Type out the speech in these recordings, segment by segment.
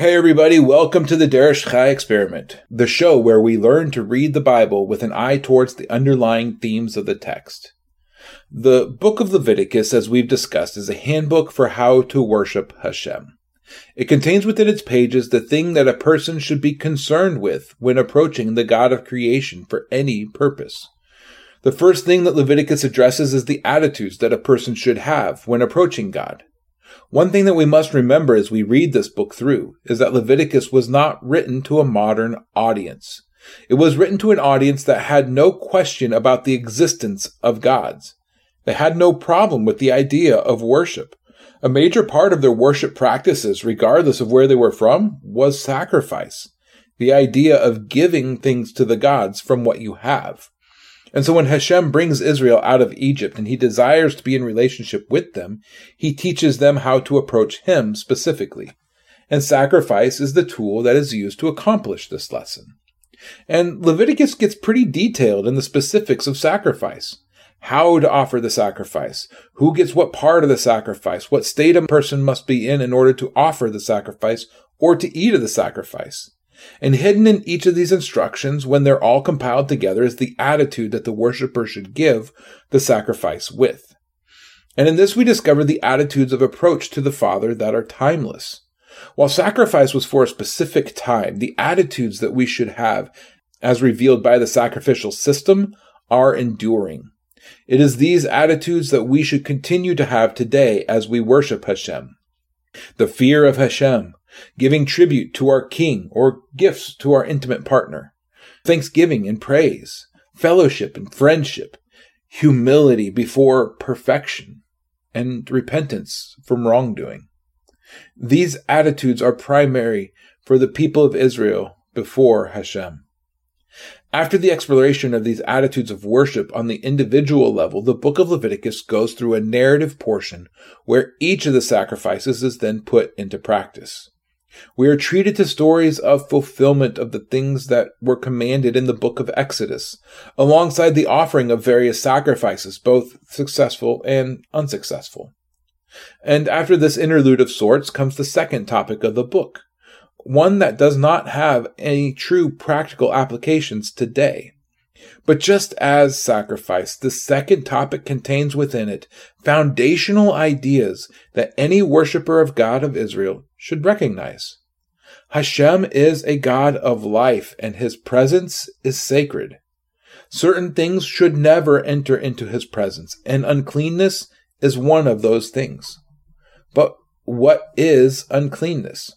Hey everybody, welcome to the Derish Chai Experiment, the show where we learn to read the Bible with an eye towards the underlying themes of the text. The book of Leviticus, as we've discussed, is a handbook for how to worship Hashem. It contains within its pages the thing that a person should be concerned with when approaching the God of creation for any purpose. The first thing that Leviticus addresses is the attitudes that a person should have when approaching God. One thing that we must remember as we read this book through is that Leviticus was not written to a modern audience. It was written to an audience that had no question about the existence of gods. They had no problem with the idea of worship. A major part of their worship practices, regardless of where they were from, was sacrifice. The idea of giving things to the gods from what you have. And so when Hashem brings Israel out of Egypt and he desires to be in relationship with them, he teaches them how to approach him specifically. And sacrifice is the tool that is used to accomplish this lesson. And Leviticus gets pretty detailed in the specifics of sacrifice. How to offer the sacrifice, who gets what part of the sacrifice, what state a person must be in in order to offer the sacrifice or to eat of the sacrifice. And hidden in each of these instructions, when they're all compiled together, is the attitude that the worshiper should give the sacrifice with. And in this, we discover the attitudes of approach to the Father that are timeless. While sacrifice was for a specific time, the attitudes that we should have, as revealed by the sacrificial system, are enduring. It is these attitudes that we should continue to have today as we worship Hashem. The fear of Hashem, giving tribute to our king or gifts to our intimate partner, thanksgiving and praise, fellowship and friendship, humility before perfection, and repentance from wrongdoing. These attitudes are primary for the people of Israel before Hashem. After the exploration of these attitudes of worship on the individual level, the book of Leviticus goes through a narrative portion where each of the sacrifices is then put into practice. We are treated to stories of fulfillment of the things that were commanded in the book of Exodus, alongside the offering of various sacrifices, both successful and unsuccessful. And after this interlude of sorts comes the second topic of the book, one that does not have any true practical applications today. But just as sacrifice, the second topic contains within it foundational ideas that any worshiper of God of Israel should recognize. Hashem is a God of life and his presence is sacred. Certain things should never enter into his presence, and uncleanness is one of those things. But what is uncleanness?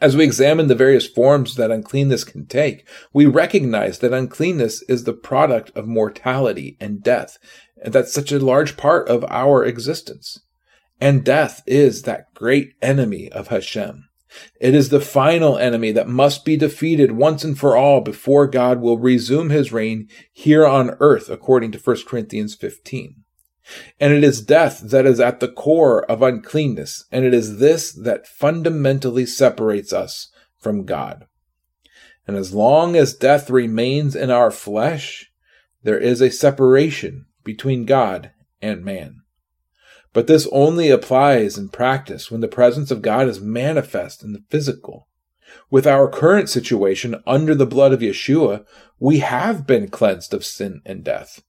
As we examine the various forms that uncleanness can take, we recognize that uncleanness is the product of mortality and death, and that's such a large part of our existence. And death is that great enemy of Hashem. It is the final enemy that must be defeated once and for all before God will resume his reign here on earth, according to 1 Corinthians 15. And it is death that is at the core of uncleanness, and it is this that fundamentally separates us from God. And as long as death remains in our flesh, there is a separation between God and man. But this only applies in practice when the presence of God is manifest in the physical. With our current situation under the blood of Yeshua, we have been cleansed of sin and death.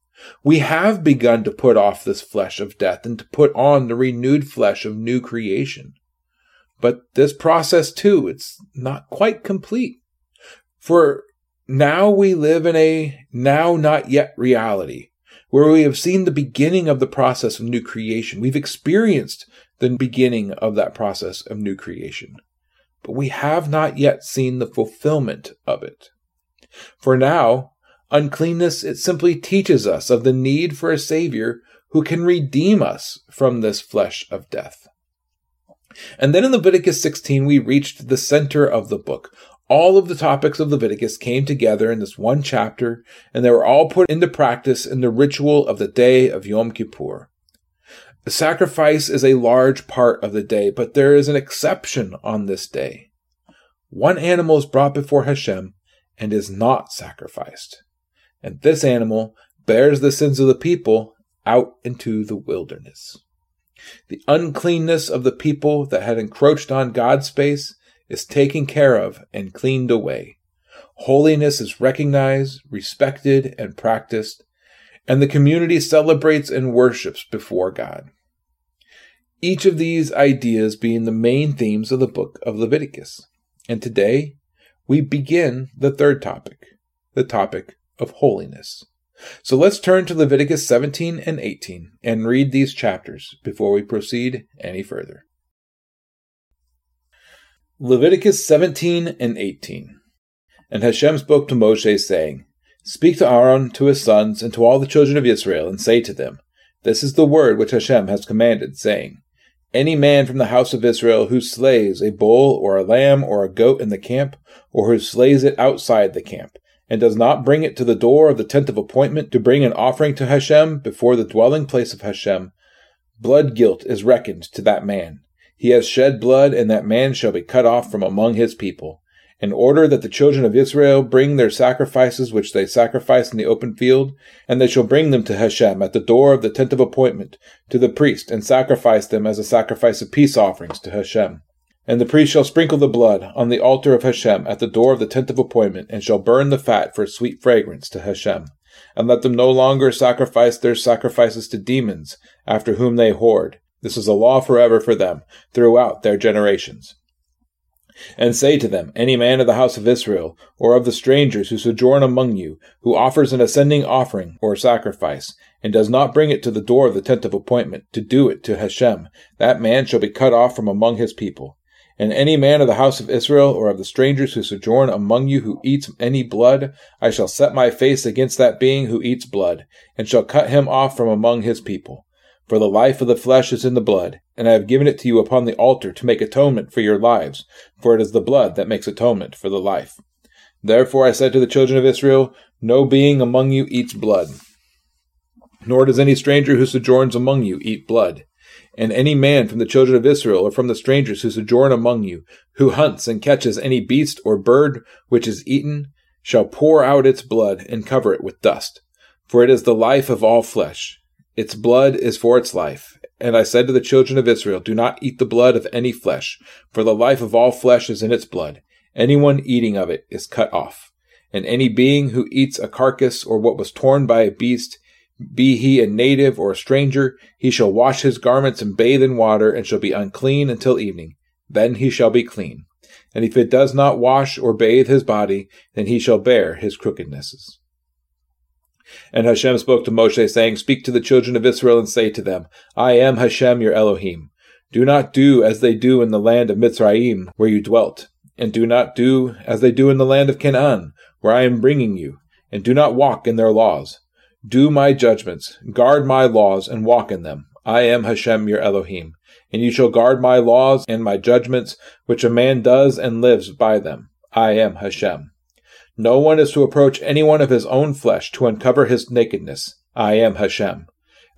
We have begun to put off this flesh of death and to put on the renewed flesh of new creation. But this process too, it's not quite complete. For now we live in a now not yet reality where we have seen the beginning of the process of new creation. We've experienced the beginning of that process of new creation, but we have not yet seen the fulfillment of it. For now, uncleanness, it simply teaches us of the need for a Savior who can redeem us from this flesh of death. And then in Leviticus 16, we reached the center of the book. All of the topics of Leviticus came together in this one chapter, and they were all put into practice in the ritual of the day of Yom Kippur. The sacrifice is a large part of the day, but there is an exception on this day. One animal is brought before Hashem and is not sacrificed. And this animal bears the sins of the people out into the wilderness. The uncleanness of the people that had encroached on God's space is taken care of and cleaned away. Holiness is recognized, respected, and practiced, and the community celebrates and worships before God. Each of these ideas being the main themes of the book of Leviticus. And today, we begin the third topic, the topic of holiness. So let's turn to Leviticus 17 and 18 and read these chapters before we proceed any further. Leviticus 17 and 18. And Hashem spoke to Moshe, saying, Speak to Aaron, to his sons, and to all the children of Israel, and say to them, This is the word which Hashem has commanded, saying, Any man from the house of Israel who slays a bull or a lamb or a goat in the camp, or who slays it outside the camp, and does not bring it to the door of the tent of appointment to bring an offering to Hashem before the dwelling place of Hashem, blood guilt is reckoned to that man. He has shed blood, and that man shall be cut off from among his people. In order that the children of Israel bring their sacrifices which they sacrifice in the open field, and they shall bring them to Hashem at the door of the tent of appointment, to the priest, and sacrifice them as a sacrifice of peace offerings to Hashem. And the priest shall sprinkle the blood on the altar of Hashem at the door of the tent of appointment, and shall burn the fat for sweet fragrance to Hashem. And let them no longer sacrifice their sacrifices to demons, after whom they whored. This is a law forever for them, throughout their generations. And say to them, Any man of the house of Israel, or of the strangers who sojourn among you, who offers an ascending offering or sacrifice, and does not bring it to the door of the tent of appointment, to do it to Hashem, that man shall be cut off from among his people. And any man of the house of Israel, or of the strangers who sojourn among you, who eats any blood, I shall set my face against that being who eats blood, and shall cut him off from among his people. For the life of the flesh is in the blood, and I have given it to you upon the altar to make atonement for your lives, for it is the blood that makes atonement for the life. Therefore I said to the children of Israel, No being among you eats blood, nor does any stranger who sojourns among you eat blood. And any man from the children of Israel or from the strangers who sojourn among you, who hunts and catches any beast or bird which is eaten, shall pour out its blood and cover it with dust. For it is the life of all flesh. Its blood is for its life. And I said to the children of Israel, Do not eat the blood of any flesh, for the life of all flesh is in its blood. Anyone eating of it is cut off. And any being who eats a carcass or what was torn by a beast, be he a native or a stranger, he shall wash his garments and bathe in water, and shall be unclean until evening. Then he shall be clean. And if it does not wash or bathe his body, then he shall bear his crookednesses. And Hashem spoke to Moshe, saying, Speak to the children of Israel and say to them, I am Hashem your Elohim. Do not do as they do in the land of Mitzrayim, where you dwelt, and do not do as they do in the land of Canaan, where I am bringing you, and do not walk in their laws. Do my judgments, guard my laws, and walk in them. I am Hashem your Elohim. And you shall guard my laws and my judgments, which a man does and lives by them. I am Hashem. No one is to approach anyone of his own flesh to uncover his nakedness. I am Hashem.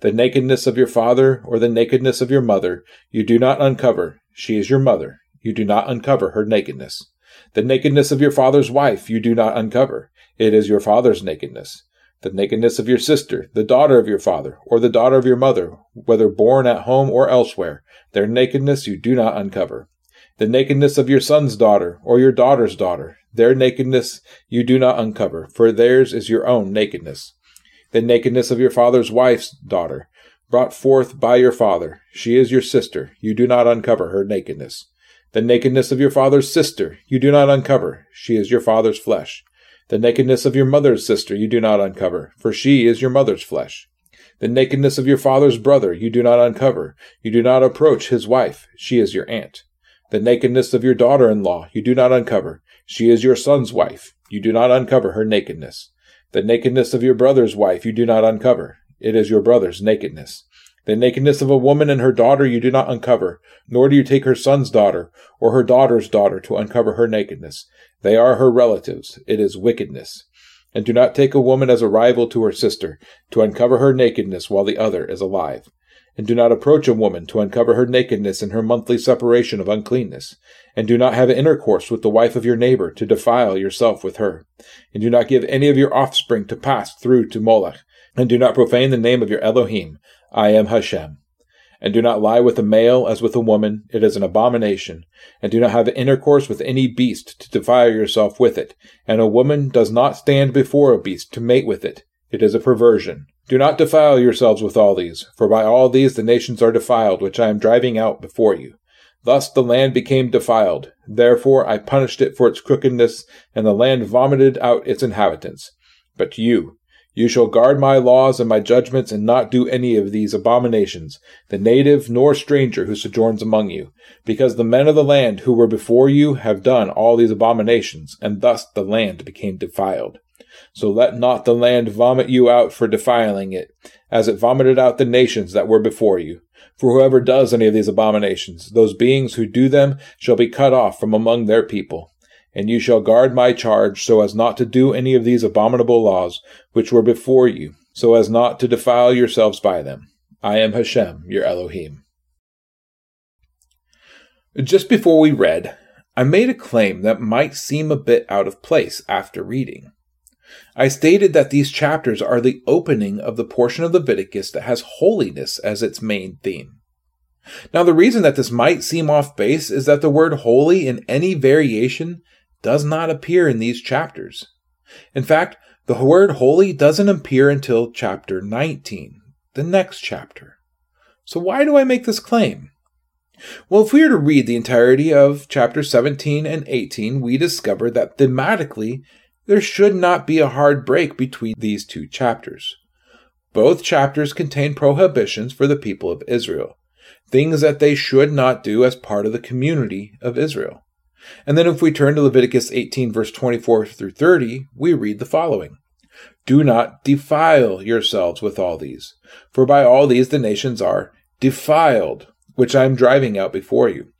The nakedness of your father or the nakedness of your mother you do not uncover. She is your mother. You do not uncover her nakedness. The nakedness of your father's wife you do not uncover. It is your father's nakedness the nakedness of your sister, the daughter of your father, or the daughter of your mother, whether born at home or elsewhere, their nakedness you do not uncover. The nakedness of your son's daughter, or your daughter's daughter, their nakedness you do not uncover, for theirs is your own nakedness. The nakedness of your father's wife's daughter, brought forth by your father, she is your sister, you do not uncover her nakedness. The nakedness of your father's sister you do not uncover, she is your father's flesh. The nakedness of your mother's sister you do not uncover, for she is your mother's flesh. The nakedness of your father's brother you do not uncover, you do not approach his wife, she is your aunt. The nakedness of your daughter in law you do not uncover, she is your son's wife, you do not uncover her nakedness. The nakedness of your brother's wife you do not uncover, it is your brother's nakedness. The nakedness of a woman and her daughter you do not uncover, nor do you take her son's daughter or her daughter's daughter to uncover her nakedness. They are her relatives. It is wickedness. And do not take a woman as a rival to her sister, to uncover her nakedness while the other is alive. And do not approach a woman to uncover her nakedness in her monthly separation of uncleanness. And do not have intercourse with the wife of your neighbor to defile yourself with her. And do not give any of your offspring to pass through to Moloch. And do not profane the name of your Elohim. I am Hashem. And do not lie with a male as with a woman, it is an abomination. And do not have intercourse with any beast to defile yourself with it. And a woman does not stand before a beast to mate with it, it is a perversion. Do not defile yourselves with all these, for by all these the nations are defiled, which I am driving out before you. Thus the land became defiled. Therefore I punished it for its crookedness, and the land vomited out its inhabitants. But you, you shall guard my laws and my judgments, and not do any of these abominations, the native nor stranger who sojourns among you, because the men of the land who were before you have done all these abominations, and thus the land became defiled. So let not the land vomit you out for defiling it, as it vomited out the nations that were before you. For whoever does any of these abominations, those beings who do them shall be cut off from among their people and you shall guard my charge so as not to do any of these abominable laws which were before you, so as not to defile yourselves by them. I am Hashem, your Elohim. Just before we read, I made a claim that might seem a bit out of place after reading. I stated that these chapters are the opening of the portion of Leviticus that has holiness as its main theme. Now, the reason that this might seem off base is that the word holy in any variation does not appear in these chapters. In fact, the word holy doesn't appear until chapter 19, the next chapter. So, why do I make this claim? Well, if we were to read the entirety of chapter 17 and 18, we discover that thematically there should not be a hard break between these two chapters. Both chapters contain prohibitions for the people of Israel, things that they should not do as part of the community of Israel. And then if we turn to Leviticus 18, verse 24 through 30, we read the following Do not defile yourselves with all these, for by all these the nations are defiled, which I am driving out before you.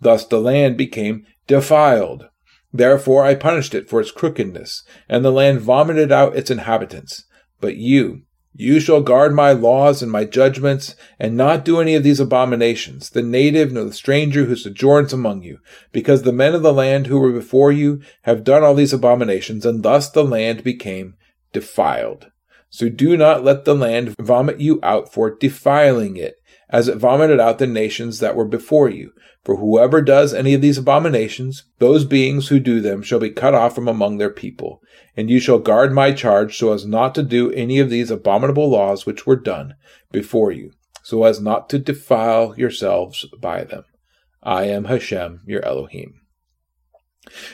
Thus the land became defiled. Therefore I punished it for its crookedness, and the land vomited out its inhabitants. But you, you shall guard my laws and my judgments, and not do any of these abominations, the native nor the stranger who sojourns among you, because the men of the land who were before you have done all these abominations, and thus the land became defiled. So do not let the land vomit you out for defiling it, as it vomited out the nations that were before you. For whoever does any of these abominations, those beings who do them shall be cut off from among their people. And you shall guard my charge so as not to do any of these abominable laws which were done before you, so as not to defile yourselves by them. I am Hashem, your Elohim.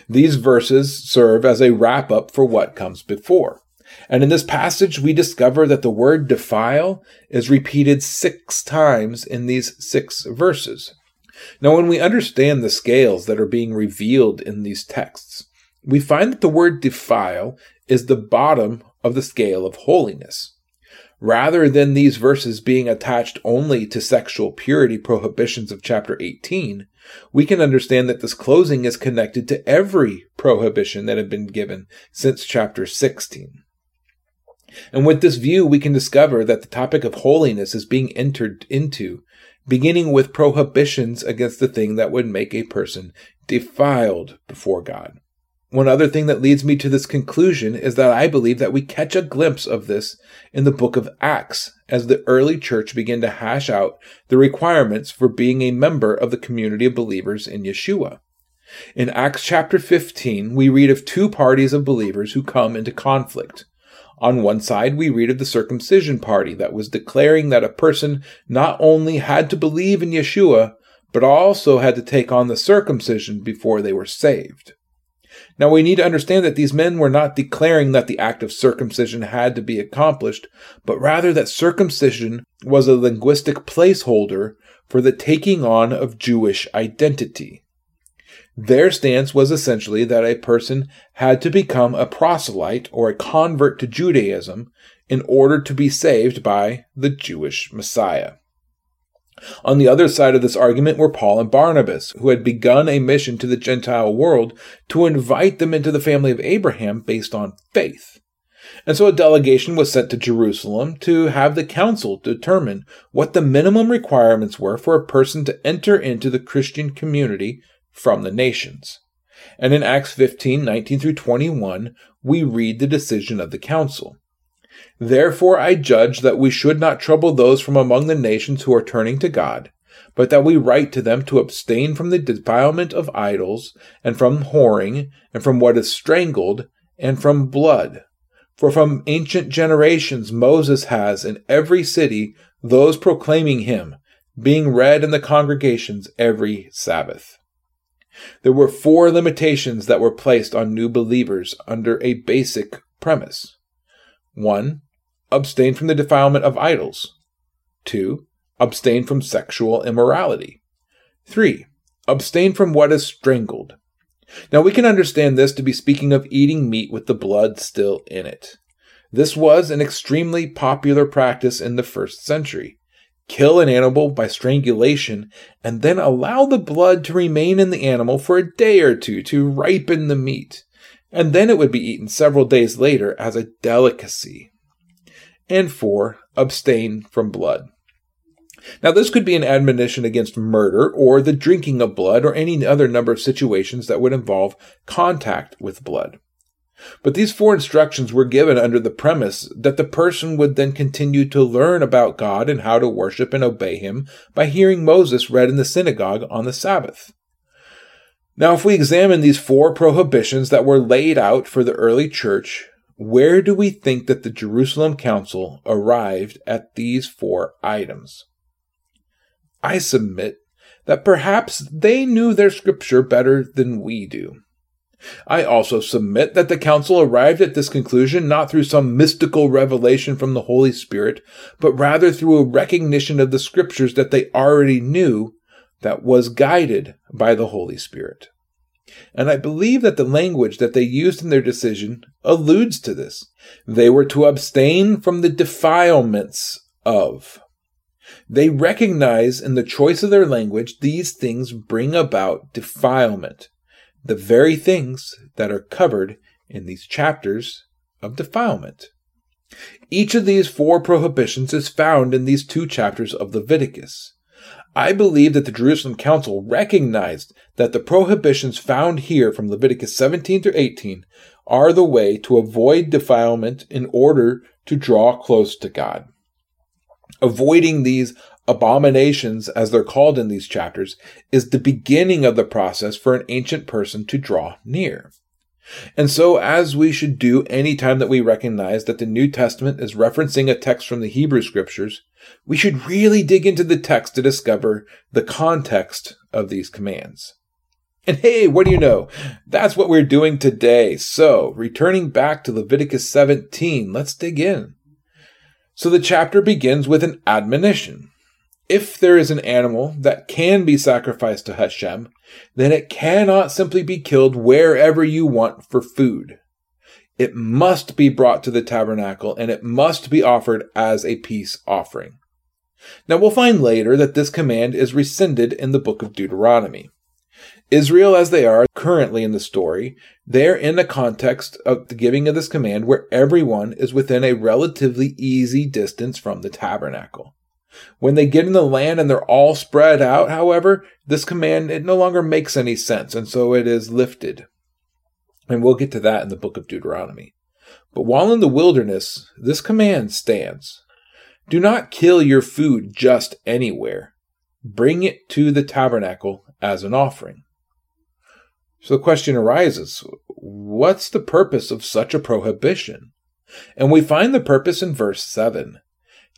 These verses serve as a wrap up for what comes before. And in this passage, we discover that the word defile is repeated six times in these six verses. Now, when we understand the scales that are being revealed in these texts, we find that the word defile is the bottom of the scale of holiness. Rather than these verses being attached only to sexual purity prohibitions of chapter 18, we can understand that this closing is connected to every prohibition that had been given since chapter 16. And with this view, we can discover that the topic of holiness is being entered into, beginning with prohibitions against the thing that would make a person defiled before God. One other thing that leads me to this conclusion is that I believe that we catch a glimpse of this in the book of Acts as the early church began to hash out the requirements for being a member of the community of believers in Yeshua. In Acts chapter 15, we read of two parties of believers who come into conflict. On one side, we read of the circumcision party that was declaring that a person not only had to believe in Yeshua, but also had to take on the circumcision before they were saved. Now we need to understand that these men were not declaring that the act of circumcision had to be accomplished, but rather that circumcision was a linguistic placeholder for the taking on of Jewish identity. Their stance was essentially that a person had to become a proselyte or a convert to Judaism in order to be saved by the Jewish Messiah. On the other side of this argument were Paul and Barnabas, who had begun a mission to the Gentile world to invite them into the family of Abraham based on faith. And so a delegation was sent to Jerusalem to have the council determine what the minimum requirements were for a person to enter into the Christian community from the nations. And in Acts 15, 19 through 21, we read the decision of the council. Therefore I judge that we should not trouble those from among the nations who are turning to God, but that we write to them to abstain from the defilement of idols, and from whoring, and from what is strangled, and from blood. For from ancient generations Moses has in every city those proclaiming him, being read in the congregations every Sabbath. There were four limitations that were placed on new believers under a basic premise. 1. Abstain from the defilement of idols. 2. Abstain from sexual immorality. 3. Abstain from what is strangled. Now we can understand this to be speaking of eating meat with the blood still in it. This was an extremely popular practice in the first century. Kill an animal by strangulation and then allow the blood to remain in the animal for a day or two to ripen the meat and then it would be eaten several days later as a delicacy. And four, abstain from blood. Now, this could be an admonition against murder or the drinking of blood or any other number of situations that would involve contact with blood. But these four instructions were given under the premise that the person would then continue to learn about God and how to worship and obey Him by hearing Moses read in the synagogue on the Sabbath. Now, if we examine these four prohibitions that were laid out for the early church, where do we think that the Jerusalem Council arrived at these four items? I submit that perhaps they knew their scripture better than we do. I also submit that the council arrived at this conclusion not through some mystical revelation from the Holy Spirit, but rather through a recognition of the scriptures that they already knew that was guided by the Holy Spirit. And I believe that the language that they used in their decision alludes to this. They were to abstain from the defilements of. They recognize in the choice of their language these things bring about defilement, the very things that are covered in these chapters of defilement. Each of these four prohibitions is found in these two chapters of Leviticus. I believe that the Jerusalem Council recognized that the prohibitions found here from Leviticus 17 through 18 are the way to avoid defilement in order to draw close to God. Avoiding these abominations, as they're called in these chapters, is the beginning of the process for an ancient person to draw near. And so, as we should do any time that we recognize that the New Testament is referencing a text from the Hebrew Scriptures, we should really dig into the text to discover the context of these commands. And hey, what do you know? That's what we're doing today. So, returning back to Leviticus 17, let's dig in. So, the chapter begins with an admonition. If there is an animal that can be sacrificed to Hashem, then it cannot simply be killed wherever you want for food. It must be brought to the tabernacle and it must be offered as a peace offering. Now we'll find later that this command is rescinded in the book of Deuteronomy. Israel, as they are currently in the story, they're in the context of the giving of this command where everyone is within a relatively easy distance from the tabernacle. When they get in the land and they're all spread out, however, this command it no longer makes any sense, and so it is lifted. And we'll get to that in the book of Deuteronomy. But while in the wilderness, this command stands. Do not kill your food just anywhere. Bring it to the tabernacle as an offering. So the question arises what's the purpose of such a prohibition? And we find the purpose in verse 7.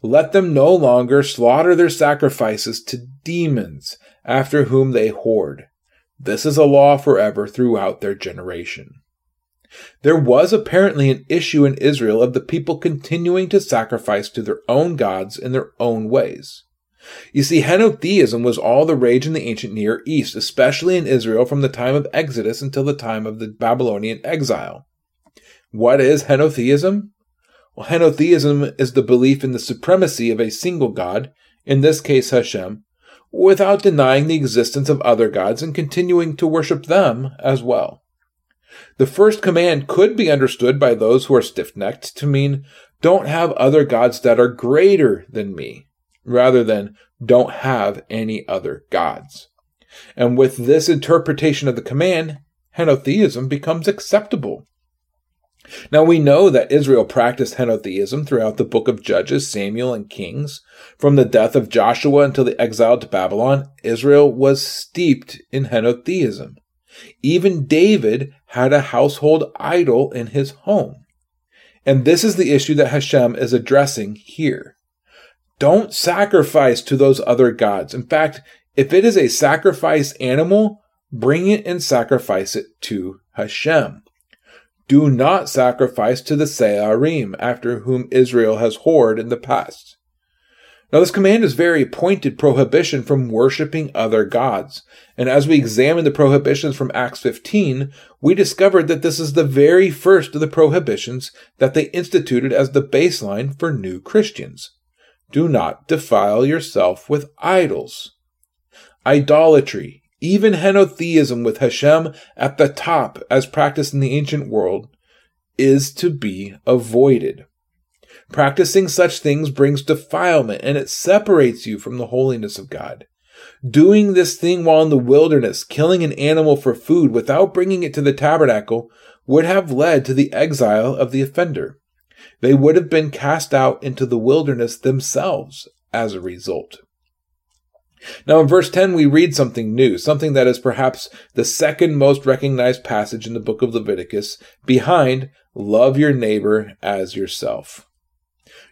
Let them no longer slaughter their sacrifices to demons after whom they whored. This is a law forever throughout their generation. There was apparently an issue in Israel of the people continuing to sacrifice to their own gods in their own ways. You see, henotheism was all the rage in the ancient Near East, especially in Israel from the time of Exodus until the time of the Babylonian exile. What is henotheism? Well, henotheism is the belief in the supremacy of a single God, in this case Hashem, without denying the existence of other gods and continuing to worship them as well. The first command could be understood by those who are stiff necked to mean don't have other gods that are greater than me, rather than don't have any other gods. And with this interpretation of the command, henotheism becomes acceptable. Now we know that Israel practiced henotheism throughout the book of Judges, Samuel, and Kings. From the death of Joshua until the exile to Babylon, Israel was steeped in henotheism. Even David had a household idol in his home. And this is the issue that Hashem is addressing here. Don't sacrifice to those other gods. In fact, if it is a sacrifice animal, bring it and sacrifice it to Hashem. Do not sacrifice to the Searim, after whom Israel has whored in the past. Now, this command is very pointed prohibition from worshiping other gods. And as we examine the prohibitions from Acts 15, we discovered that this is the very first of the prohibitions that they instituted as the baseline for new Christians. Do not defile yourself with idols. Idolatry, even henotheism with Hashem at the top as practiced in the ancient world, is to be avoided. Practicing such things brings defilement and it separates you from the holiness of God. Doing this thing while in the wilderness, killing an animal for food without bringing it to the tabernacle, would have led to the exile of the offender. They would have been cast out into the wilderness themselves as a result. Now, in verse 10, we read something new, something that is perhaps the second most recognized passage in the book of Leviticus, behind love your neighbor as yourself.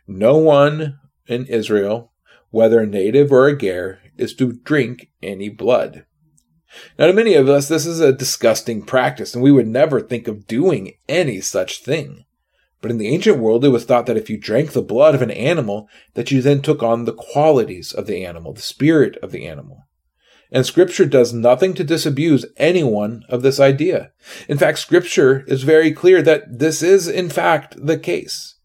No one in Israel, whether native or a ger, is to drink any blood. Now, to many of us, this is a disgusting practice, and we would never think of doing any such thing. But in the ancient world, it was thought that if you drank the blood of an animal, that you then took on the qualities of the animal, the spirit of the animal. And scripture does nothing to disabuse anyone of this idea. In fact, scripture is very clear that this is in fact the case.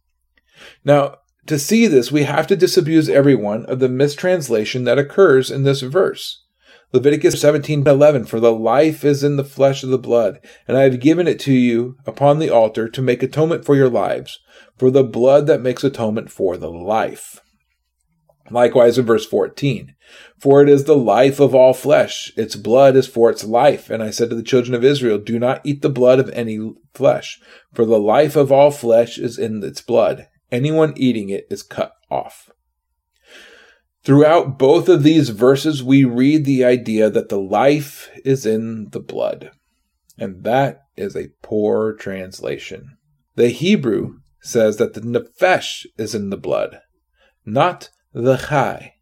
Now, to see this, we have to disabuse everyone of the mistranslation that occurs in this verse. Leviticus 17:11 For the life is in the flesh of the blood, and I have given it to you upon the altar to make atonement for your lives, for the blood that makes atonement for the life. Likewise in verse 14, for it is the life of all flesh, its blood is for its life. And I said to the children of Israel, Do not eat the blood of any flesh, for the life of all flesh is in its blood. Anyone eating it is cut off. Throughout both of these verses, we read the idea that the life is in the blood. And that is a poor translation. The Hebrew says that the nefesh is in the blood, not the chai.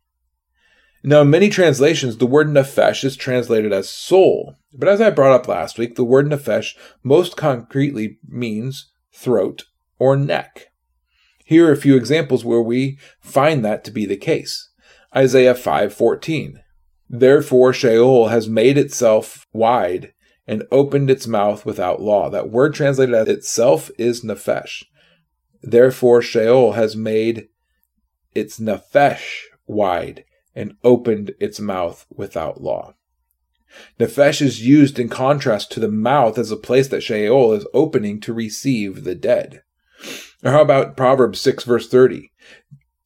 Now, in many translations, the word nefesh is translated as soul. But as I brought up last week, the word nefesh most concretely means throat or neck. Here are a few examples where we find that to be the case. Isaiah 5:14. Therefore Sheol has made itself wide and opened its mouth without law. That word translated as itself is nefesh. Therefore Sheol has made its nefesh wide and opened its mouth without law. Nefesh is used in contrast to the mouth as a place that Sheol is opening to receive the dead. Or how about Proverbs 6 verse 30?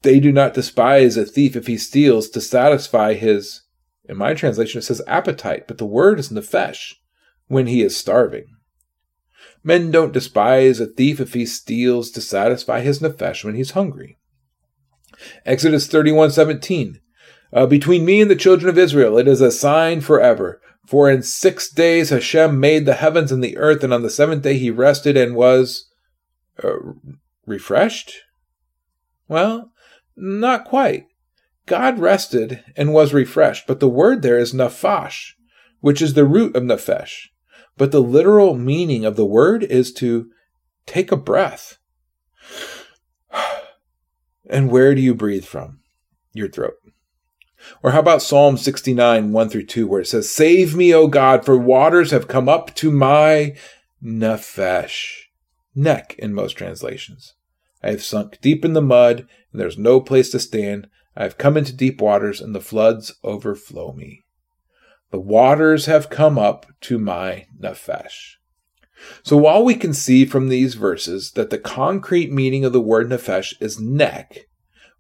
They do not despise a thief if he steals to satisfy his, in my translation it says appetite, but the word is nefesh, when he is starving. Men don't despise a thief if he steals to satisfy his nefesh when he's hungry. Exodus 31:17 uh, Between me and the children of Israel it is a sign forever. For in six days Hashem made the heavens and the earth, and on the seventh day he rested and was uh, refreshed. Well, Not quite. God rested and was refreshed, but the word there is nafash, which is the root of nefesh. But the literal meaning of the word is to take a breath. And where do you breathe from? Your throat. Or how about Psalm 69, 1 through 2, where it says, Save me, O God, for waters have come up to my nefesh. Neck in most translations. I have sunk deep in the mud, and there's no place to stand. I have come into deep waters, and the floods overflow me. The waters have come up to my nefesh. So while we can see from these verses that the concrete meaning of the word nefesh is neck,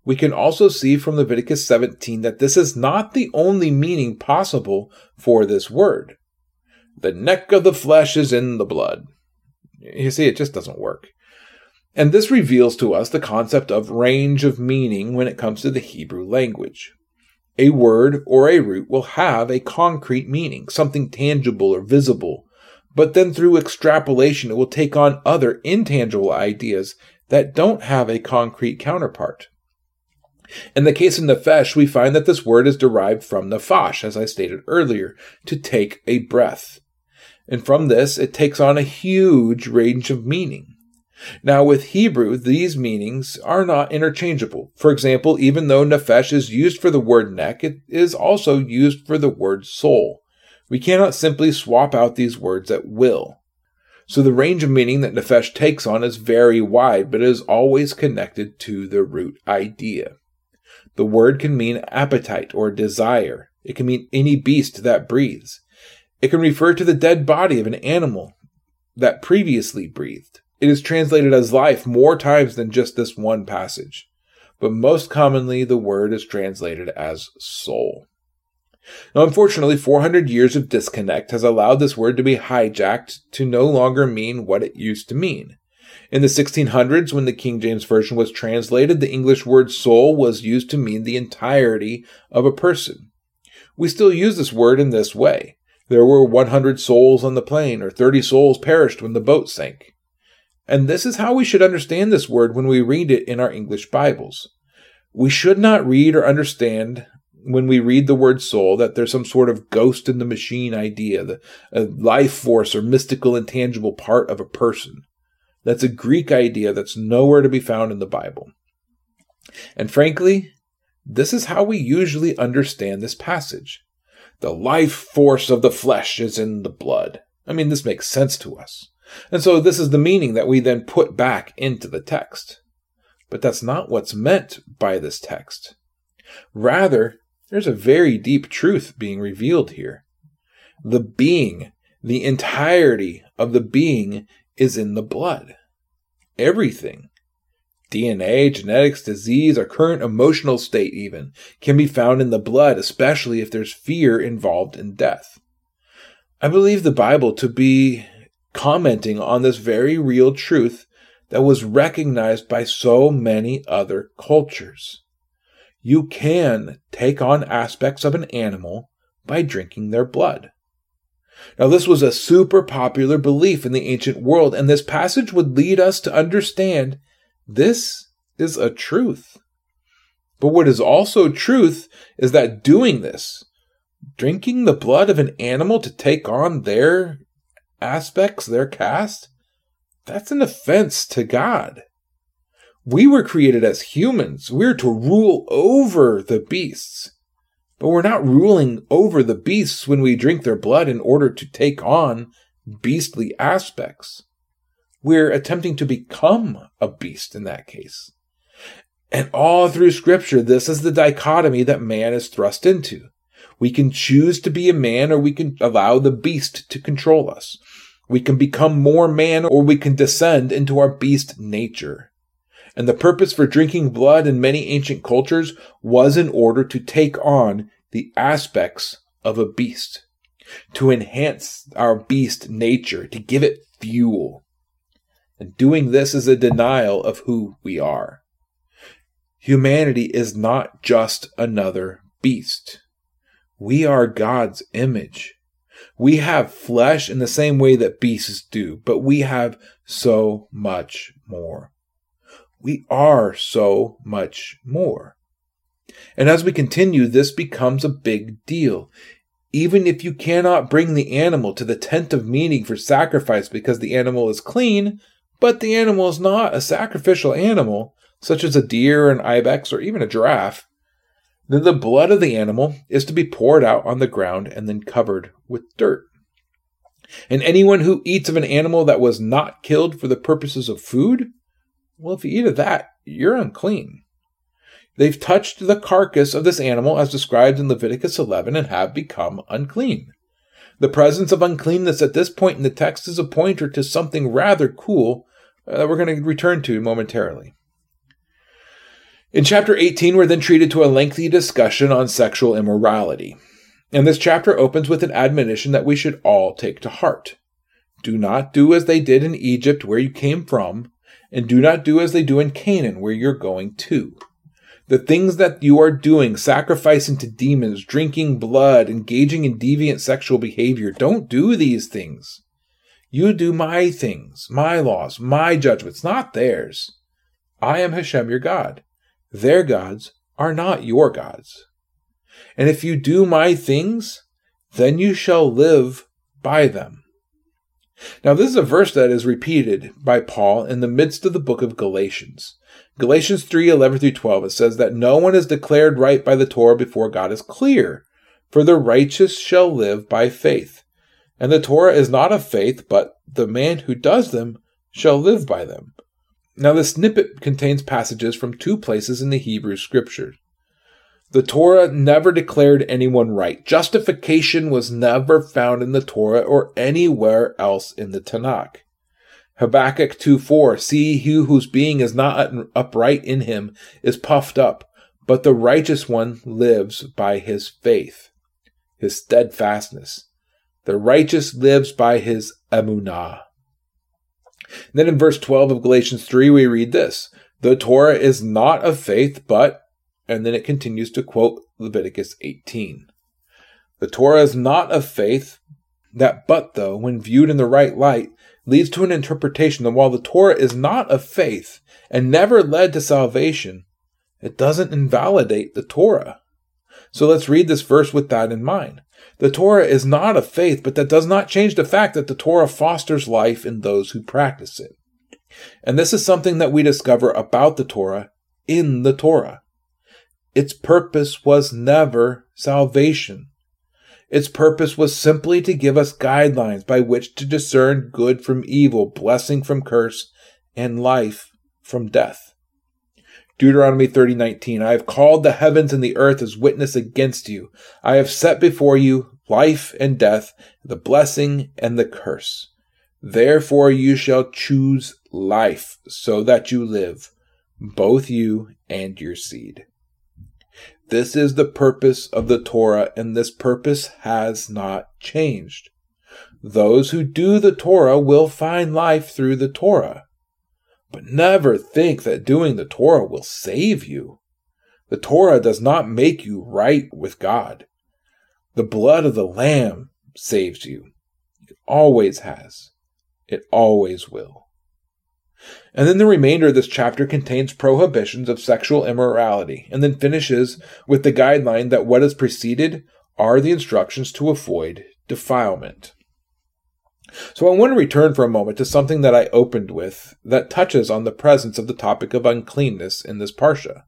we can also see from Leviticus 17 that this is not the only meaning possible for this word. The neck of the flesh is in the blood. You see, it just doesn't work. And this reveals to us the concept of range of meaning when it comes to the Hebrew language. A word or a root will have a concrete meaning, something tangible or visible, but then through extrapolation it will take on other intangible ideas that don't have a concrete counterpart. In the case of nefesh, we find that this word is derived from nefash, as I stated earlier, to take a breath. And from this, it takes on a huge range of meaning. Now, with Hebrew, these meanings are not interchangeable. For example, even though nefesh is used for the word neck, it is also used for the word soul. We cannot simply swap out these words at will. So the range of meaning that nefesh takes on is very wide, but is always connected to the root idea. The word can mean appetite or desire. It can mean any beast that breathes. It can refer to the dead body of an animal that previously breathed. It is translated as life more times than just this one passage, but most commonly the word is translated as soul. Now, unfortunately, 400 years of disconnect has allowed this word to be hijacked to no longer mean what it used to mean. In the 1600s, when the King James Version was translated, the English word soul was used to mean the entirety of a person. We still use this word in this way. There were 100 souls on the plane, or 30 souls perished when the boat sank. And this is how we should understand this word when we read it in our English Bibles. We should not read or understand when we read the word soul that there's some sort of ghost in the machine idea, the a life force or mystical intangible part of a person. That's a Greek idea that's nowhere to be found in the Bible. And frankly, this is how we usually understand this passage. The life force of the flesh is in the blood. I mean, this makes sense to us. And so this is the meaning that we then put back into the text. But that's not what's meant by this text. Rather, there's a very deep truth being revealed here. The being, the entirety of the being is in the blood. Everything. DNA, genetics, disease, our current emotional state, even, can be found in the blood, especially if there's fear involved in death. I believe the Bible to be commenting on this very real truth that was recognized by so many other cultures. You can take on aspects of an animal by drinking their blood. Now, this was a super popular belief in the ancient world, and this passage would lead us to understand this is a truth. But what is also truth is that doing this, drinking the blood of an animal to take on their aspects, their cast, that's an offense to God. We were created as humans. We're to rule over the beasts. But we're not ruling over the beasts when we drink their blood in order to take on beastly aspects. We're attempting to become a beast in that case. And all through scripture, this is the dichotomy that man is thrust into. We can choose to be a man or we can allow the beast to control us. We can become more man or we can descend into our beast nature and the purpose for drinking blood in many ancient cultures was in order to take on the aspects of a beast, to enhance our beast nature, to give it fuel. And doing this is a denial of who we are. Humanity is not just another beast. We are God's image. We have flesh in the same way that beasts do, but we have so much more. we are so much more. And as we continue, this becomes a big deal. Even if you cannot bring the animal to the tent of meeting for sacrifice because the animal is clean, but the animal is not a sacrificial animal, such as a deer, an ibex, or even a giraffe, then the blood of the animal is to be poured out on the ground and then covered with dirt. And anyone who eats of an animal that was not killed for the purposes of food, well, if you eat of that, you're unclean. They've touched the carcass of this animal as described in Leviticus 11 and have become unclean. The presence of uncleanness at this point in the text is a pointer to something rather cool uh, that we're going to return to momentarily. In chapter 18, we're then treated to a lengthy discussion on sexual immorality. And this chapter opens with an admonition that we should all take to heart. Do not do as they did in Egypt, where you came from, and do not do as they do in Canaan, where you're going to. The things that you are doing, sacrificing to demons, drinking blood, engaging in deviant sexual behavior, don't do these things. You do my things, my laws, my judgments, not theirs. I am Hashem your God. Their gods are not your gods. And if you do my things, then you shall live by them. Now, this is a verse that is repeated by Paul in the midst of the book of Galatians. Galatians 3 11 through 12, it says that no one is declared right by the Torah before God is clear, for the righteous shall live by faith. And the Torah is not of faith, but the man who does them shall live by them. Now, this snippet contains passages from two places in the Hebrew scriptures. The Torah never declared anyone right. Justification was never found in the Torah or anywhere else in the Tanakh. Habakkuk 2:4 See he whose being is not upright in him is puffed up, but the righteous one lives by his faith, his steadfastness. The righteous lives by his emunah. Then in verse 12 of Galatians 3, we read this The Torah is not of faith, but, and then it continues to quote Leviticus 18. The Torah is not of faith, that but, though, when viewed in the right light, leads to an interpretation that while the Torah is not of faith and never led to salvation, it doesn't invalidate the Torah. So let's read this verse with that in mind. The Torah is not of faith, but that does not change the fact that the Torah fosters life in those who practice it. And this is something that we discover about the Torah in the Torah. Its purpose was never salvation. Its purpose was simply to give us guidelines by which to discern good from evil, blessing from curse, and life from death. Deuteronomy 30:19 I have called the heavens and the earth as witness against you. I have set before you life and death, the blessing and the curse. Therefore you shall choose life so that you live, both you and your seed. This is the purpose of the Torah, and this purpose has not changed. Those who do the Torah will find life through the Torah. But never think that doing the Torah will save you. The Torah does not make you right with God. The blood of the Lamb saves you. It always has. It always will. And then the remainder of this chapter contains prohibitions of sexual immorality, and then finishes with the guideline that what is preceded are the instructions to avoid defilement. So I want to return for a moment to something that I opened with that touches on the presence of the topic of uncleanness in this parsha.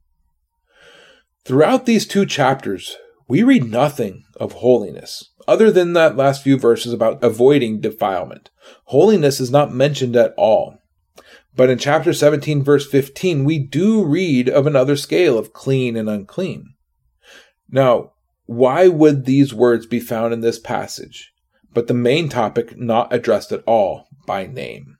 Throughout these two chapters, we read nothing of holiness, other than that last few verses about avoiding defilement. Holiness is not mentioned at all. But in chapter 17, verse 15, we do read of another scale of clean and unclean. Now, why would these words be found in this passage? But the main topic not addressed at all by name.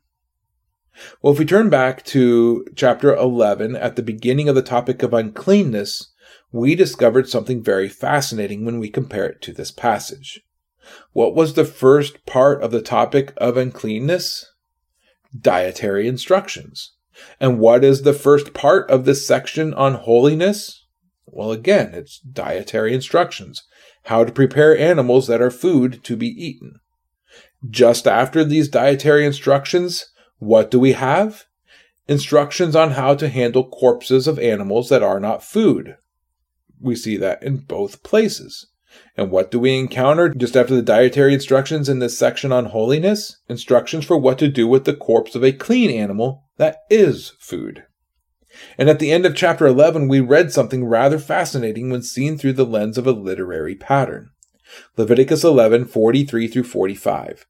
Well, if we turn back to chapter 11 at the beginning of the topic of uncleanness, we discovered something very fascinating when we compare it to this passage. What was the first part of the topic of uncleanness? Dietary instructions. And what is the first part of this section on holiness? Well, again, it's dietary instructions how to prepare animals that are food to be eaten. Just after these dietary instructions, what do we have? instructions on how to handle corpses of animals that are not food. We see that in both places. And what do we encounter just after the dietary instructions in this section on holiness? Instructions for what to do with the corpse of a clean animal that is food. And at the end of chapter 11, we read something rather fascinating when seen through the lens of a literary pattern. Leviticus 11, 43 through 45.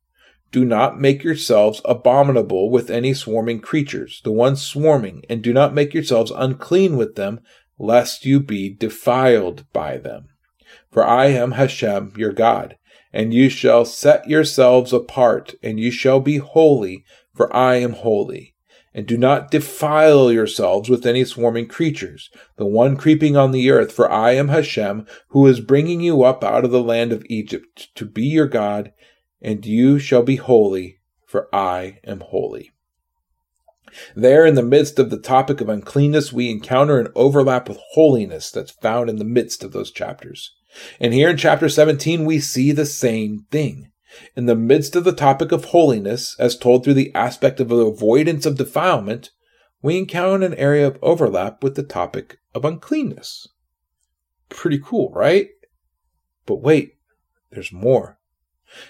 Do not make yourselves abominable with any swarming creatures, the ones swarming, and do not make yourselves unclean with them, lest you be defiled by them. For I am Hashem your God, and you shall set yourselves apart, and you shall be holy, for I am holy. And do not defile yourselves with any swarming creatures, the one creeping on the earth, for I am Hashem, who is bringing you up out of the land of Egypt to be your God, and you shall be holy, for I am holy. There, in the midst of the topic of uncleanness, we encounter an overlap with holiness that's found in the midst of those chapters. And here in chapter 17, we see the same thing. In the midst of the topic of holiness, as told through the aspect of avoidance of defilement, we encounter an area of overlap with the topic of uncleanness. Pretty cool, right? But wait, there's more.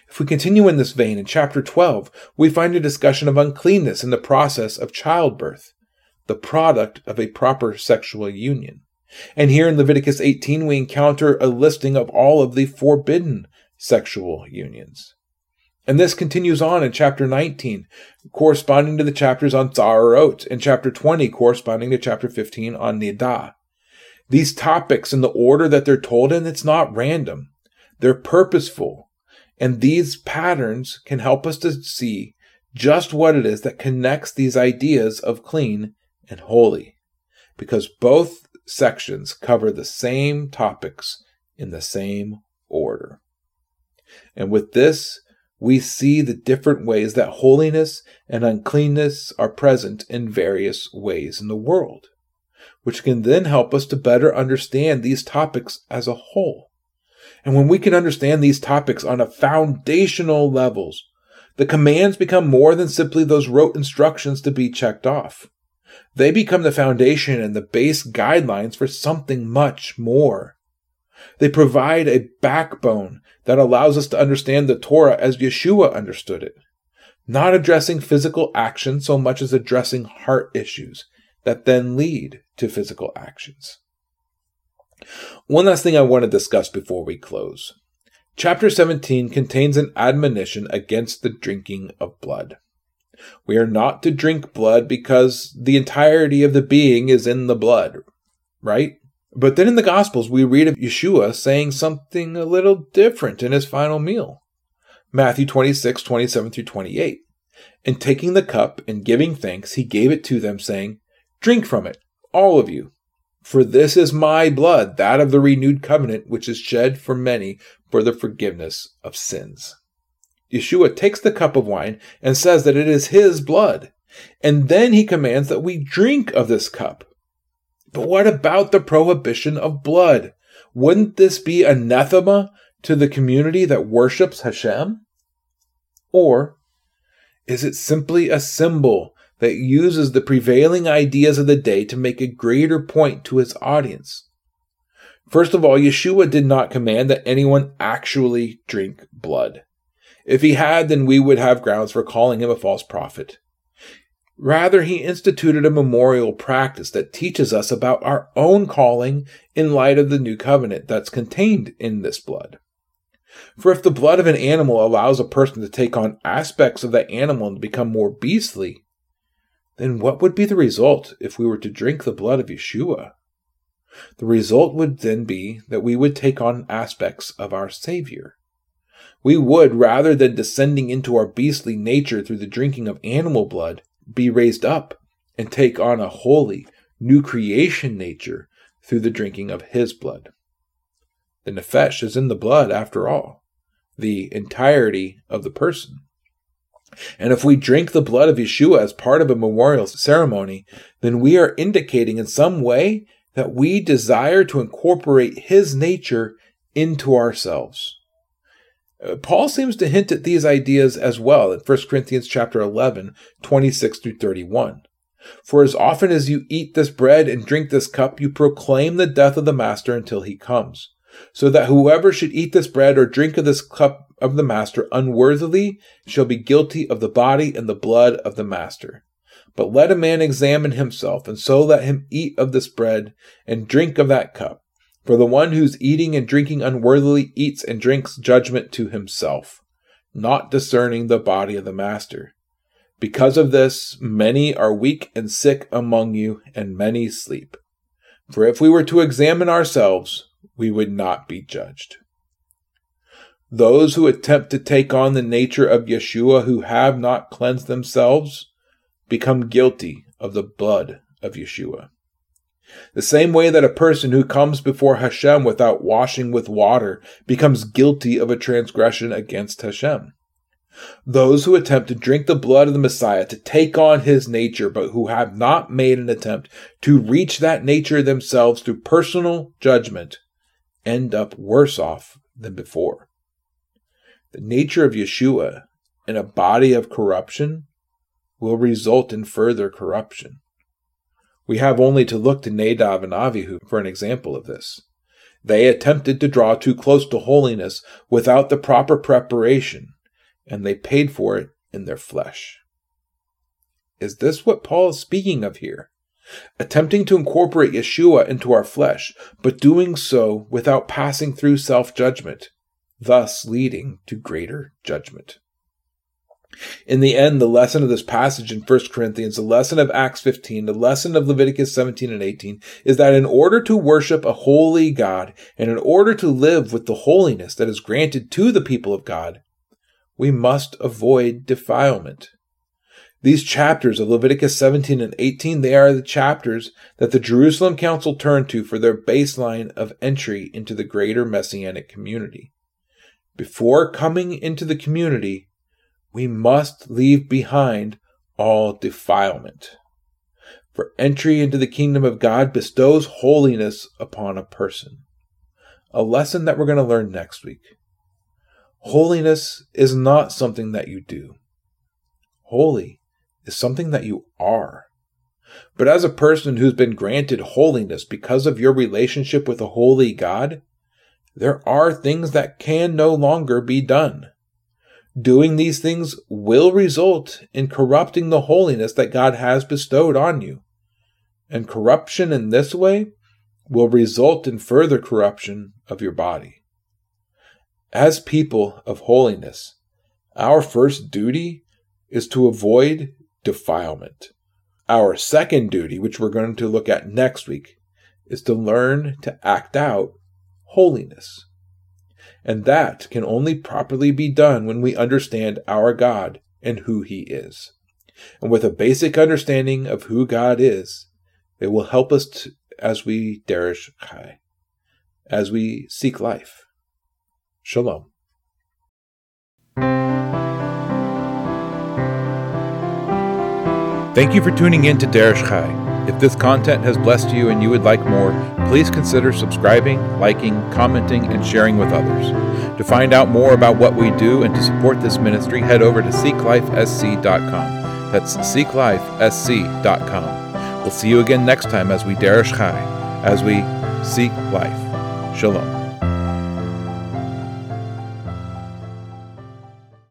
If we continue in this vein, in chapter 12, we find a discussion of uncleanness in the process of childbirth, the product of a proper sexual union. And here in Leviticus 18, we encounter a listing of all of the forbidden sexual unions. And this continues on in chapter 19, corresponding to the chapters on Tzara'ot, and chapter 20, corresponding to chapter 15 on Nidah. These topics, in the order that they're told in, it's not random. They're purposeful. And these patterns can help us to see just what it is that connects these ideas of clean and holy. Because both sections cover the same topics in the same order. And with this, we see the different ways that holiness and uncleanness are present in various ways in the world, which can then help us to better understand these topics as a whole. And when we can understand these topics on a foundational levels, the commands become more than simply those rote instructions to be checked off. They become the foundation and the base guidelines for something much more. They provide a backbone that allows us to understand the Torah as Yeshua understood it, not addressing physical action so much as addressing heart issues that then lead to physical actions. One last thing I want to discuss before we close. Chapter 17 contains an admonition against the drinking of blood. We are not to drink blood because the entirety of the being is in the blood, right? But then in the Gospels, we read of Yeshua saying something a little different in his final meal. Matthew 26, 27 through 28. And taking the cup and giving thanks, he gave it to them, saying, Drink from it, all of you. For this is my blood, that of the renewed covenant, which is shed for many for the forgiveness of sins. Yeshua takes the cup of wine and says that it is his blood. And then he commands that we drink of this cup. But what about the prohibition of blood? Wouldn't this be anathema to the community that worships Hashem? Or is it simply a symbol that uses the prevailing ideas of the day to make a greater point to his audience. First of all, Yeshua did not command that anyone actually drink blood. If he had, then we would have grounds for calling him a false prophet. Rather, he instituted a memorial practice that teaches us about our own calling in light of the new covenant that's contained in this blood. For if the blood of an animal allows a person to take on aspects of that animal and become more beastly, then what would be the result if we were to drink the blood of Yeshua? The result would then be that we would take on aspects of our Savior. We would, rather than descending into our beastly nature through the drinking of animal blood, be raised up and take on a holy, new creation nature through the drinking of His blood. The nefesh is in the blood, after all, the entirety of the person. And if we drink the blood of Yeshua as part of a memorial ceremony, then we are indicating in some way that we desire to incorporate his nature into ourselves. Uh, Paul seems to hint at these ideas as well in 1 Corinthians chapter 11, 26 through 31. For as often as you eat this bread and drink this cup, you proclaim the death of the Master until he comes. So that whoever should eat this bread or drink of this cup of the Master unworthily shall be guilty of the body and the blood of the Master. But let a man examine himself, and so let him eat of this bread and drink of that cup. For the one who's eating and drinking unworthily eats and drinks judgment to himself, not discerning the body of the Master. Because of this, many are weak and sick among you, and many sleep. For if we were to examine ourselves, we would not be judged. Those who attempt to take on the nature of Yeshua who have not cleansed themselves become guilty of the blood of Yeshua. The same way that a person who comes before Hashem without washing with water becomes guilty of a transgression against Hashem. Those who attempt to drink the blood of the Messiah to take on his nature, but who have not made an attempt to reach that nature themselves through personal judgment, end up worse off than before. The nature of Yeshua in a body of corruption will result in further corruption. We have only to look to Nadab and Avihu for an example of this. They attempted to draw too close to holiness without the proper preparation, and they paid for it in their flesh. Is this what Paul is speaking of here? Attempting to incorporate Yeshua into our flesh, but doing so without passing through self judgment, thus leading to greater judgment. In the end, the lesson of this passage in 1 Corinthians, the lesson of Acts 15, the lesson of Leviticus 17 and 18 is that in order to worship a holy God and in order to live with the holiness that is granted to the people of God, we must avoid defilement. These chapters of Leviticus 17 and 18, they are the chapters that the Jerusalem Council turned to for their baseline of entry into the greater Messianic community. Before coming into the community, we must leave behind all defilement. For entry into the kingdom of God bestows holiness upon a person. A lesson that we're going to learn next week. Holiness is not something that you do. Holy is something that you are. But as a person who's been granted holiness because of your relationship with a holy God, there are things that can no longer be done. Doing these things will result in corrupting the holiness that God has bestowed on you. And corruption in this way will result in further corruption of your body. As people of holiness, our first duty is to avoid defilement. Our second duty, which we're going to look at next week, is to learn to act out holiness. And that can only properly be done when we understand our God and who He is. And with a basic understanding of who God is, it will help us to, as we derish chai, as we seek life. Shalom. Thank you for tuning in to Derish Chai. If this content has blessed you and you would like more, please consider subscribing, liking, commenting, and sharing with others. To find out more about what we do and to support this ministry, head over to seeklifesc.com. That's seeklifesc.com. We'll see you again next time as we Derish Chai, as we seek life. Shalom.